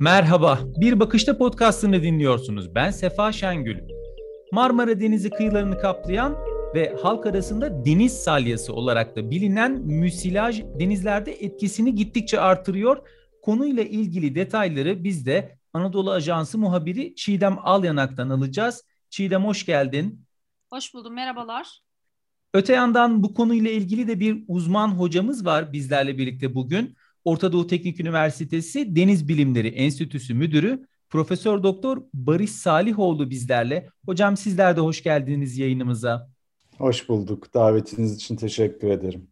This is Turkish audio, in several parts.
Merhaba, Bir Bakışta podcastını dinliyorsunuz. Ben Sefa Şengül. Marmara Denizi kıyılarını kaplayan ve halk arasında deniz salyası olarak da bilinen müsilaj denizlerde etkisini gittikçe artırıyor. Konuyla ilgili detayları biz de Anadolu Ajansı muhabiri Çiğdem Alyanak'tan alacağız. Çiğdem hoş geldin. Hoş buldum, merhabalar. Öte yandan bu konuyla ilgili de bir uzman hocamız var bizlerle birlikte bugün. Orta Doğu Teknik Üniversitesi Deniz Bilimleri Enstitüsü Müdürü Profesör Doktor Barış Salihoğlu bizlerle. Hocam sizler de hoş geldiniz yayınımıza. Hoş bulduk. Davetiniz için teşekkür ederim.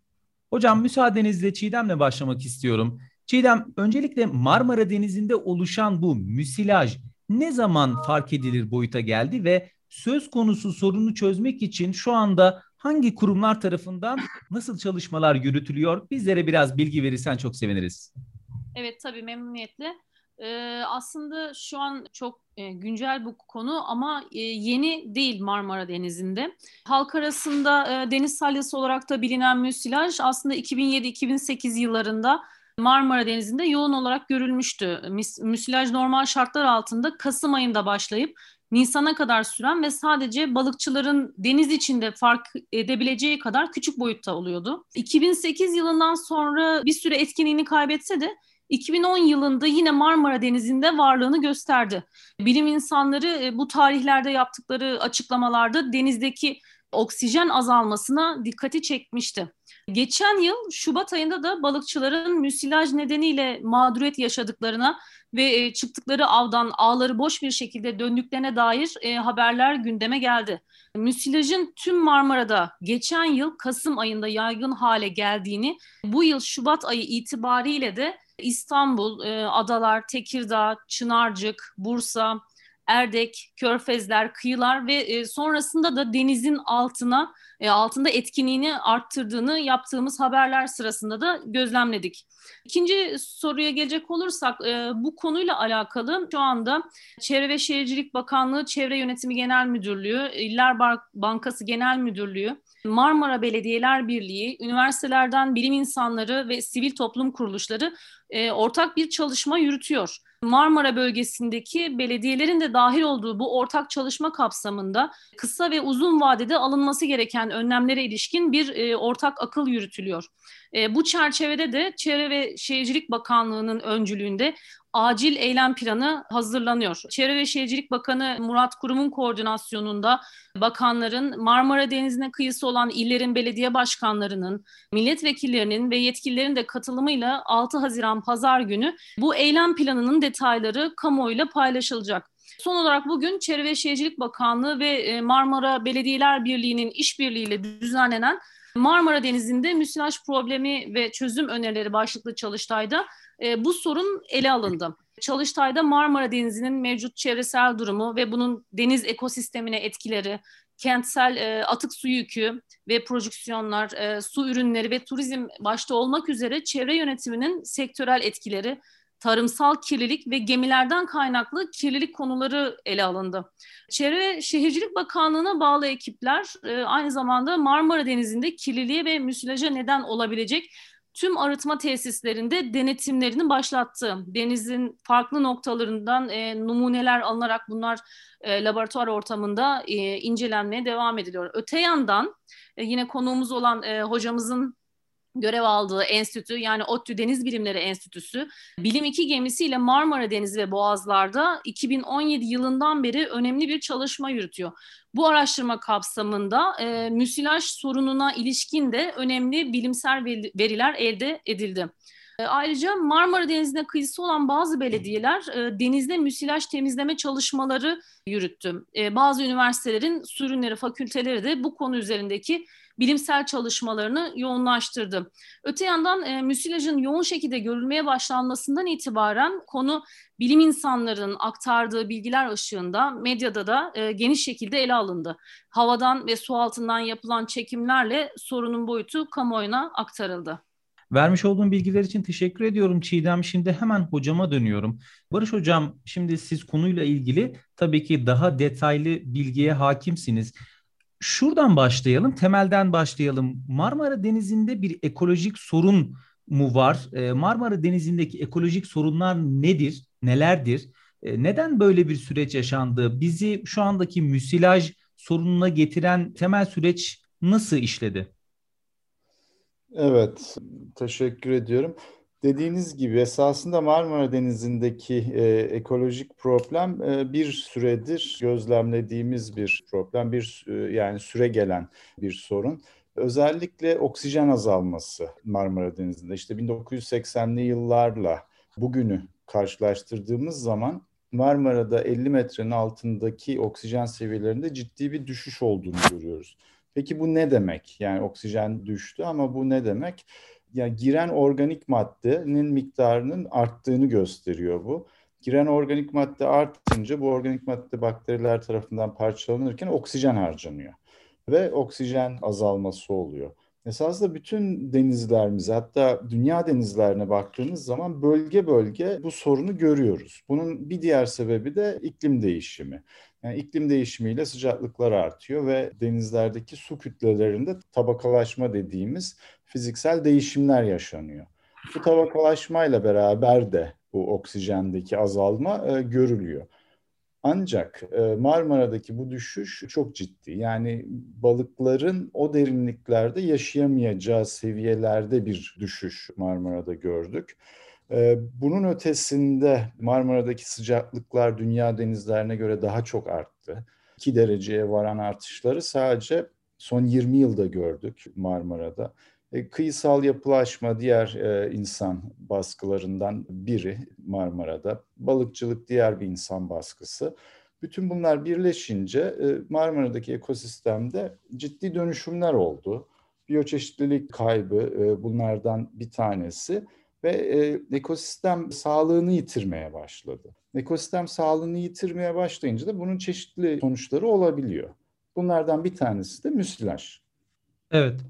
Hocam müsaadenizle Çiğdem'le başlamak istiyorum. Çiğdem, öncelikle Marmara Denizi'nde oluşan bu müsilaj ne zaman fark edilir boyuta geldi ve söz konusu sorunu çözmek için şu anda hangi kurumlar tarafından nasıl çalışmalar yürütülüyor? Bizlere biraz bilgi verirsen çok seviniriz. Evet tabii memnuniyetle. Ee, aslında şu an çok e, güncel bu konu ama e, yeni değil Marmara Denizi'nde. Halk arasında e, deniz salyası olarak da bilinen müsilaj aslında 2007-2008 yıllarında Marmara Denizi'nde yoğun olarak görülmüştü. Müsilaj normal şartlar altında Kasım ayında başlayıp Nisan'a kadar süren ve sadece balıkçıların deniz içinde fark edebileceği kadar küçük boyutta oluyordu. 2008 yılından sonra bir süre etkinliğini kaybetse de 2010 yılında yine Marmara Denizi'nde varlığını gösterdi. Bilim insanları e, bu tarihlerde yaptıkları açıklamalarda denizdeki oksijen azalmasına dikkati çekmişti. Geçen yıl Şubat ayında da balıkçıların müsilaj nedeniyle mağduriyet yaşadıklarına ve e, çıktıkları avdan ağları boş bir şekilde döndüklerine dair e, haberler gündeme geldi. Müsilajın tüm Marmara'da geçen yıl Kasım ayında yaygın hale geldiğini, bu yıl Şubat ayı itibariyle de İstanbul, e, Adalar, Tekirdağ, Çınarcık, Bursa, Erdek, Körfezler, kıyılar ve e, sonrasında da denizin altına e, altında etkinliğini arttırdığını yaptığımız haberler sırasında da gözlemledik. İkinci soruya gelecek olursak e, bu konuyla alakalı şu anda Çevre ve Şehircilik Bakanlığı Çevre Yönetimi Genel Müdürlüğü, İller Bankası Genel Müdürlüğü, Marmara Belediyeler Birliği, üniversitelerden bilim insanları ve sivil toplum kuruluşları ortak bir çalışma yürütüyor. Marmara bölgesindeki belediyelerin de dahil olduğu bu ortak çalışma kapsamında kısa ve uzun vadede alınması gereken önlemlere ilişkin bir e, ortak akıl yürütülüyor. E, bu çerçevede de Çevre ve Şehircilik Bakanlığı'nın öncülüğünde acil eylem planı hazırlanıyor. Çevre ve Şehircilik Bakanı Murat Kurum'un koordinasyonunda bakanların Marmara Denizi'ne kıyısı olan illerin belediye başkanlarının, milletvekillerinin ve yetkililerin de katılımıyla 6 Haziran pazar günü bu eylem planının detayları kamuoyuyla paylaşılacak. Son olarak bugün Çevre ve Şehircilik Bakanlığı ve e, Marmara Belediyeler Birliği'nin işbirliğiyle düzenlenen Marmara Denizi'nde müsilaj problemi ve çözüm önerileri başlıklı çalıştayda e, bu sorun ele alındı. Çalıştay'da Marmara Denizi'nin mevcut çevresel durumu ve bunun deniz ekosistemine etkileri, kentsel e, atık su yükü ve projeksiyonlar, e, su ürünleri ve turizm başta olmak üzere çevre yönetiminin sektörel etkileri, tarımsal kirlilik ve gemilerden kaynaklı kirlilik konuları ele alındı. Çevre Şehircilik Bakanlığı'na bağlı ekipler e, aynı zamanda Marmara Denizi'nde kirliliğe ve müsilaja neden olabilecek tüm arıtma tesislerinde denetimlerini başlattı. Denizin farklı noktalarından e, numuneler alınarak bunlar e, laboratuvar ortamında e, incelenmeye devam ediliyor. Öte yandan e, yine konuğumuz olan e, hocamızın görev aldığı enstitü yani ODTÜ Deniz Bilimleri Enstitüsü Bilim 2 gemisiyle Marmara Denizi ve Boğazlar'da 2017 yılından beri önemli bir çalışma yürütüyor. Bu araştırma kapsamında e, müsilaj sorununa ilişkin de önemli bilimsel veriler elde edildi. E, ayrıca Marmara Denizi'ne kıyısı olan bazı belediyeler e, denizde müsilaj temizleme çalışmaları yürüttü. E, bazı üniversitelerin su ürünleri fakülteleri de bu konu üzerindeki bilimsel çalışmalarını yoğunlaştırdı. Öte yandan e, müsilajın yoğun şekilde görülmeye başlanmasından itibaren konu bilim insanlarının aktardığı bilgiler ışığında medyada da e, geniş şekilde ele alındı. Havadan ve su altından yapılan çekimlerle sorunun boyutu kamuoyuna aktarıldı. Vermiş olduğum bilgiler için teşekkür ediyorum Çiğdem. Şimdi hemen hocama dönüyorum. Barış hocam şimdi siz konuyla ilgili tabii ki daha detaylı bilgiye hakimsiniz. Şuradan başlayalım, temelden başlayalım. Marmara Denizi'nde bir ekolojik sorun mu var? Ee, Marmara Denizi'ndeki ekolojik sorunlar nedir? nelerdir? E, neden böyle bir süreç yaşandı? Bizi şu andaki müsilaj sorununa getiren temel süreç nasıl işledi? Evet, teşekkür ediyorum. Dediğiniz gibi esasında Marmara Denizi'ndeki e, ekolojik problem e, bir süredir gözlemlediğimiz bir problem, bir e, yani süre gelen bir sorun. Özellikle oksijen azalması Marmara Denizi'nde. İşte 1980'li yıllarla bugünü karşılaştırdığımız zaman Marmara'da 50 metrenin altındaki oksijen seviyelerinde ciddi bir düşüş olduğunu görüyoruz. Peki bu ne demek? Yani oksijen düştü ama bu ne demek? Yani giren organik maddenin miktarının arttığını gösteriyor bu. Giren organik madde artınca bu organik madde bakteriler tarafından parçalanırken oksijen harcanıyor ve oksijen azalması oluyor. Esasında bütün denizlerimize hatta dünya denizlerine baktığınız zaman bölge bölge bu sorunu görüyoruz. Bunun bir diğer sebebi de iklim değişimi. Yani iklim değişimiyle sıcaklıklar artıyor ve denizlerdeki su kütlelerinde tabakalaşma dediğimiz fiziksel değişimler yaşanıyor. Bu tabakalaşmayla beraber de bu oksijendeki azalma e, görülüyor. Ancak e, Marmara'daki bu düşüş çok ciddi. Yani balıkların o derinliklerde yaşayamayacağı seviyelerde bir düşüş Marmara'da gördük. E, bunun ötesinde Marmara'daki sıcaklıklar dünya denizlerine göre daha çok arttı. 2 dereceye varan artışları sadece son 20 yılda gördük Marmara'da. E, kıyısal yapılaşma diğer e, insan baskılarından biri Marmara'da. Balıkçılık diğer bir insan baskısı. Bütün bunlar birleşince e, Marmara'daki ekosistemde ciddi dönüşümler oldu. Biyoçeşitlilik kaybı bunlardan bir tanesi ve ekosistem sağlığını yitirmeye başladı. Ekosistem sağlığını yitirmeye başlayınca da bunun çeşitli sonuçları olabiliyor. Bunlardan bir tanesi de müsilaj. Evet.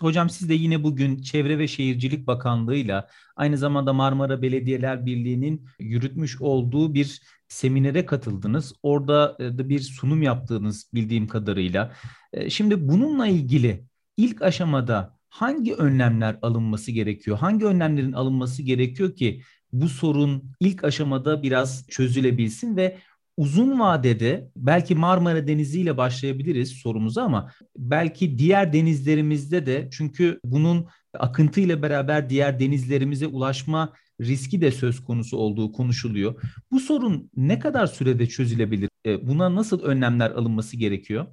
Hocam siz de yine bugün Çevre ve Şehircilik Bakanlığı'yla aynı zamanda Marmara Belediyeler Birliği'nin yürütmüş olduğu bir seminere katıldınız. Orada e, da bir sunum yaptığınız bildiğim kadarıyla. E, şimdi bununla ilgili ilk aşamada hangi önlemler alınması gerekiyor? Hangi önlemlerin alınması gerekiyor ki bu sorun ilk aşamada biraz çözülebilsin ve uzun vadede belki Marmara Denizi ile başlayabiliriz sorumuza ama belki diğer denizlerimizde de çünkü bunun akıntı ile beraber diğer denizlerimize ulaşma riski de söz konusu olduğu konuşuluyor. Bu sorun ne kadar sürede çözülebilir? E, buna nasıl önlemler alınması gerekiyor?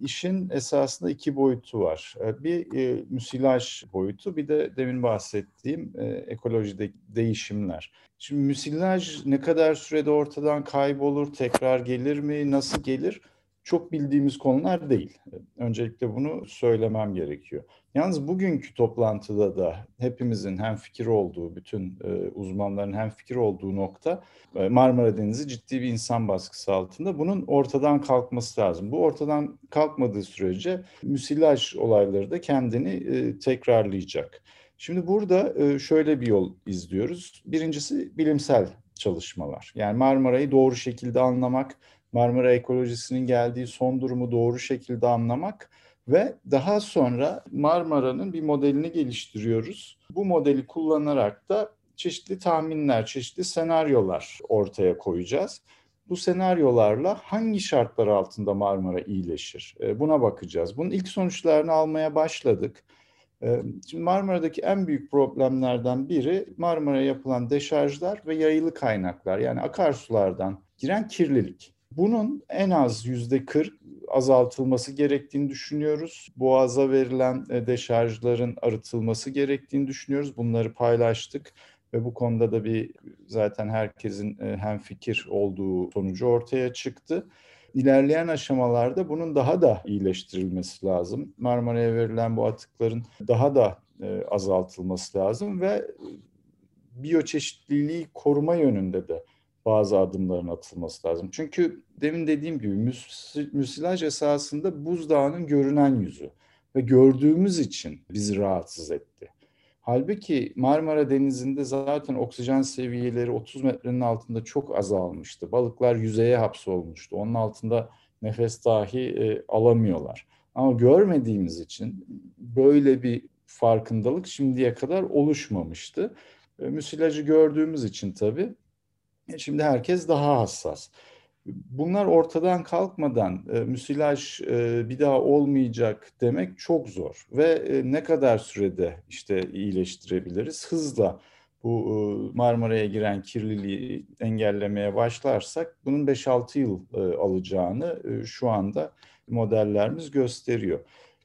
İşin esasında iki boyutu var. E, bir e, müsilaj boyutu, bir de demin bahsettiğim e, ekolojide değişimler. Şimdi müsilaj ne kadar sürede ortadan kaybolur, tekrar gelir mi, nasıl gelir? Çok bildiğimiz konular değil. Öncelikle bunu söylemem gerekiyor. Yalnız bugünkü toplantıda da hepimizin hem fikir olduğu, bütün e, uzmanların hem fikir olduğu nokta e, Marmara Denizi ciddi bir insan baskısı altında. Bunun ortadan kalkması lazım. Bu ortadan kalkmadığı sürece müsilaj olayları da kendini e, tekrarlayacak. Şimdi burada şöyle bir yol izliyoruz. Birincisi bilimsel çalışmalar. Yani Marmara'yı doğru şekilde anlamak, Marmara ekolojisinin geldiği son durumu doğru şekilde anlamak ve daha sonra Marmara'nın bir modelini geliştiriyoruz. Bu modeli kullanarak da çeşitli tahminler, çeşitli senaryolar ortaya koyacağız. Bu senaryolarla hangi şartlar altında Marmara iyileşir? E, buna bakacağız. Bunun ilk sonuçlarını almaya başladık. E, şimdi Marmara'daki en büyük problemlerden biri Marmara'ya yapılan deşarjlar ve yayılı kaynaklar yani akarsulardan giren kirlilik. Bunun en az yüzde 40 azaltılması gerektiğini düşünüyoruz. Boğaza verilen e, deşarjların arıtılması gerektiğini düşünüyoruz. Bunları paylaştık ve bu konuda da bir zaten herkesin e, hem fikir olduğu sonucu ortaya çıktı. İlerleyen aşamalarda bunun daha da iyileştirilmesi lazım. Marmara'ya verilen bu atıkların daha da e, azaltılması lazım ve biyoçeşitliliği koruma yönünde de bazı adımların atılması lazım. Çünkü demin dediğim gibi müsilaj esasında buzdağının görünen yüzü ve gördüğümüz için bizi rahatsız etti. Halbuki Marmara Denizi'nde zaten oksijen seviyeleri 30 metrenin altında çok azalmıştı. Balıklar yüzeye hapsolmuştu. Onun altında nefes dahi e, alamıyorlar. Ama görmediğimiz için böyle bir farkındalık şimdiye kadar oluşmamıştı. E, müsilajı gördüğümüz için tabii şimdi herkes daha hassas. Bunlar ortadan kalkmadan e, müsilaj e, bir daha olmayacak demek çok zor ve e, ne kadar sürede işte iyileştirebiliriz? Hızla bu e, Marmara'ya giren kirliliği engellemeye başlarsak bunun 5-6 yıl e, alacağını e, şu anda modellerimiz gösteriyor.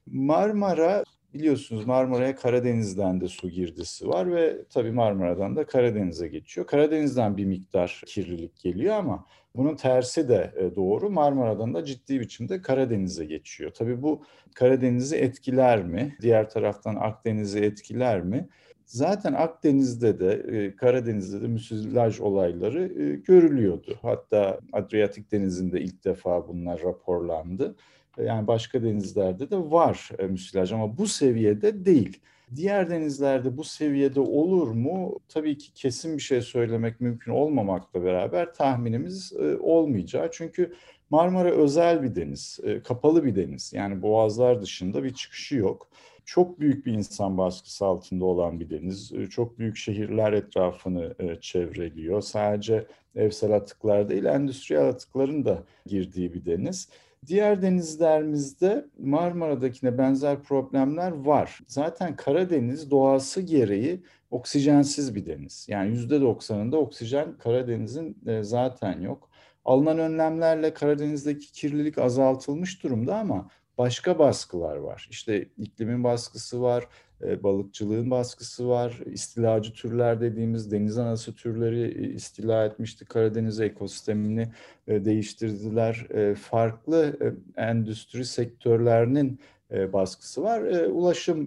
Marmara biliyorsunuz Marmara'ya Karadeniz'den de su girdisi var ve tabii Marmara'dan da Karadeniz'e geçiyor. Karadeniz'den bir miktar kirlilik geliyor ama bunun tersi de doğru. Marmara'dan da ciddi biçimde Karadeniz'e geçiyor. Tabii bu Karadeniz'i etkiler mi? Diğer taraftan Akdeniz'i etkiler mi? Zaten Akdeniz'de de Karadeniz'de de müsilaj olayları görülüyordu. Hatta Adriyatik Denizi'nde ilk defa bunlar raporlandı. Yani başka denizlerde de var müsilaj ama bu seviyede değil. Diğer denizlerde bu seviyede olur mu? Tabii ki kesin bir şey söylemek mümkün olmamakla beraber tahminimiz olmayacağı. Çünkü Marmara özel bir deniz, kapalı bir deniz. Yani boğazlar dışında bir çıkışı yok çok büyük bir insan baskısı altında olan bir deniz. Ee, çok büyük şehirler etrafını e, çevreliyor. Sadece evsel atıklar değil, endüstriyel atıkların da girdiği bir deniz. Diğer denizlerimizde Marmara'dakine benzer problemler var. Zaten Karadeniz doğası gereği oksijensiz bir deniz. Yani yüzde doksanında oksijen Karadeniz'in e, zaten yok. Alınan önlemlerle Karadeniz'deki kirlilik azaltılmış durumda ama başka baskılar var. İşte iklimin baskısı var, e, balıkçılığın baskısı var, istilacı türler dediğimiz deniz anası türleri e, istila etmişti Karadeniz ekosistemini e, değiştirdiler. Farklı endüstri sektörlerinin baskısı var, ulaşım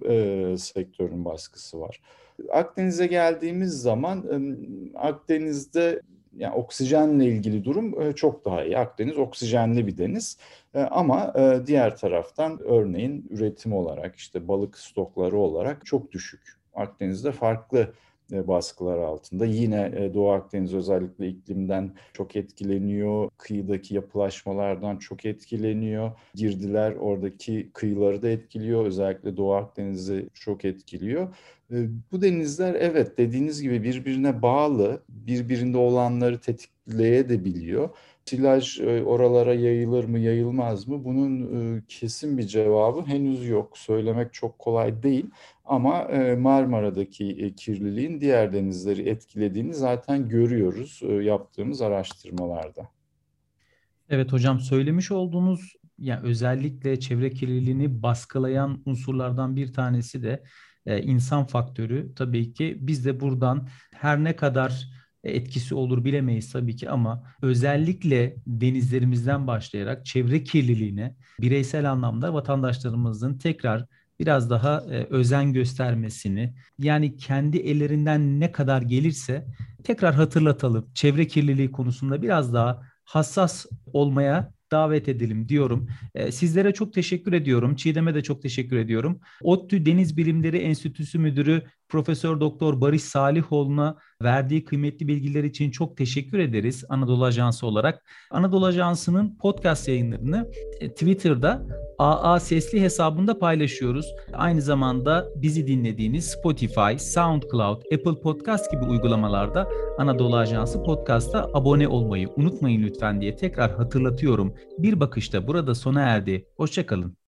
sektörünün baskısı var. Akdeniz'e geldiğimiz zaman Akdeniz'de yani oksijenle ilgili durum çok daha iyi. Akdeniz oksijenli bir deniz. E, ama e, diğer taraftan örneğin üretim olarak işte balık stokları olarak çok düşük. Akdeniz'de farklı e, baskılar altında. Yine Doğu Akdeniz özellikle iklimden çok etkileniyor. Kıyıdaki yapılaşmalardan çok etkileniyor. Girdiler oradaki kıyıları da etkiliyor. Özellikle Doğu Akdeniz'i çok etkiliyor. Bu denizler evet dediğiniz gibi birbirine bağlı, birbirinde olanları tetikleyebiliyor silaj e, oralara yayılır mı yayılmaz mı bunun e, kesin bir cevabı henüz yok. Söylemek çok kolay değil ama e, Marmara'daki kirliliğin diğer denizleri etkilediğini zaten görüyoruz yaptığımız araştırmalarda. Evet hocam söylemiş olduğunuz yani özellikle çevre kirliliğini baskılayan unsurlardan bir tanesi de insan faktörü. Tabii ki biz de buradan her ne kadar etkisi olur bilemeyiz tabii ki ama özellikle denizlerimizden başlayarak çevre kirliliğine bireysel anlamda vatandaşlarımızın tekrar biraz daha e, özen göstermesini yani kendi ellerinden ne kadar gelirse tekrar hatırlatalım. Çevre kirliliği konusunda biraz daha hassas olmaya davet edelim diyorum. E, sizlere çok teşekkür ediyorum. Çiğdem'e de çok teşekkür ediyorum. ODTÜ Deniz Bilimleri Enstitüsü Müdürü Profesör Doktor Barış Salihoğlu'na verdiği kıymetli bilgiler için çok teşekkür ederiz Anadolu Ajansı olarak. Anadolu Ajansı'nın podcast yayınlarını e, Twitter'da AA Sesli hesabında paylaşıyoruz. Aynı zamanda bizi dinlediğiniz Spotify, SoundCloud, Apple Podcast gibi uygulamalarda Anadolu Ajansı Podcast'a abone olmayı unutmayın lütfen diye tekrar hatırlatıyorum. Bir bakışta burada sona erdi. Hoşçakalın.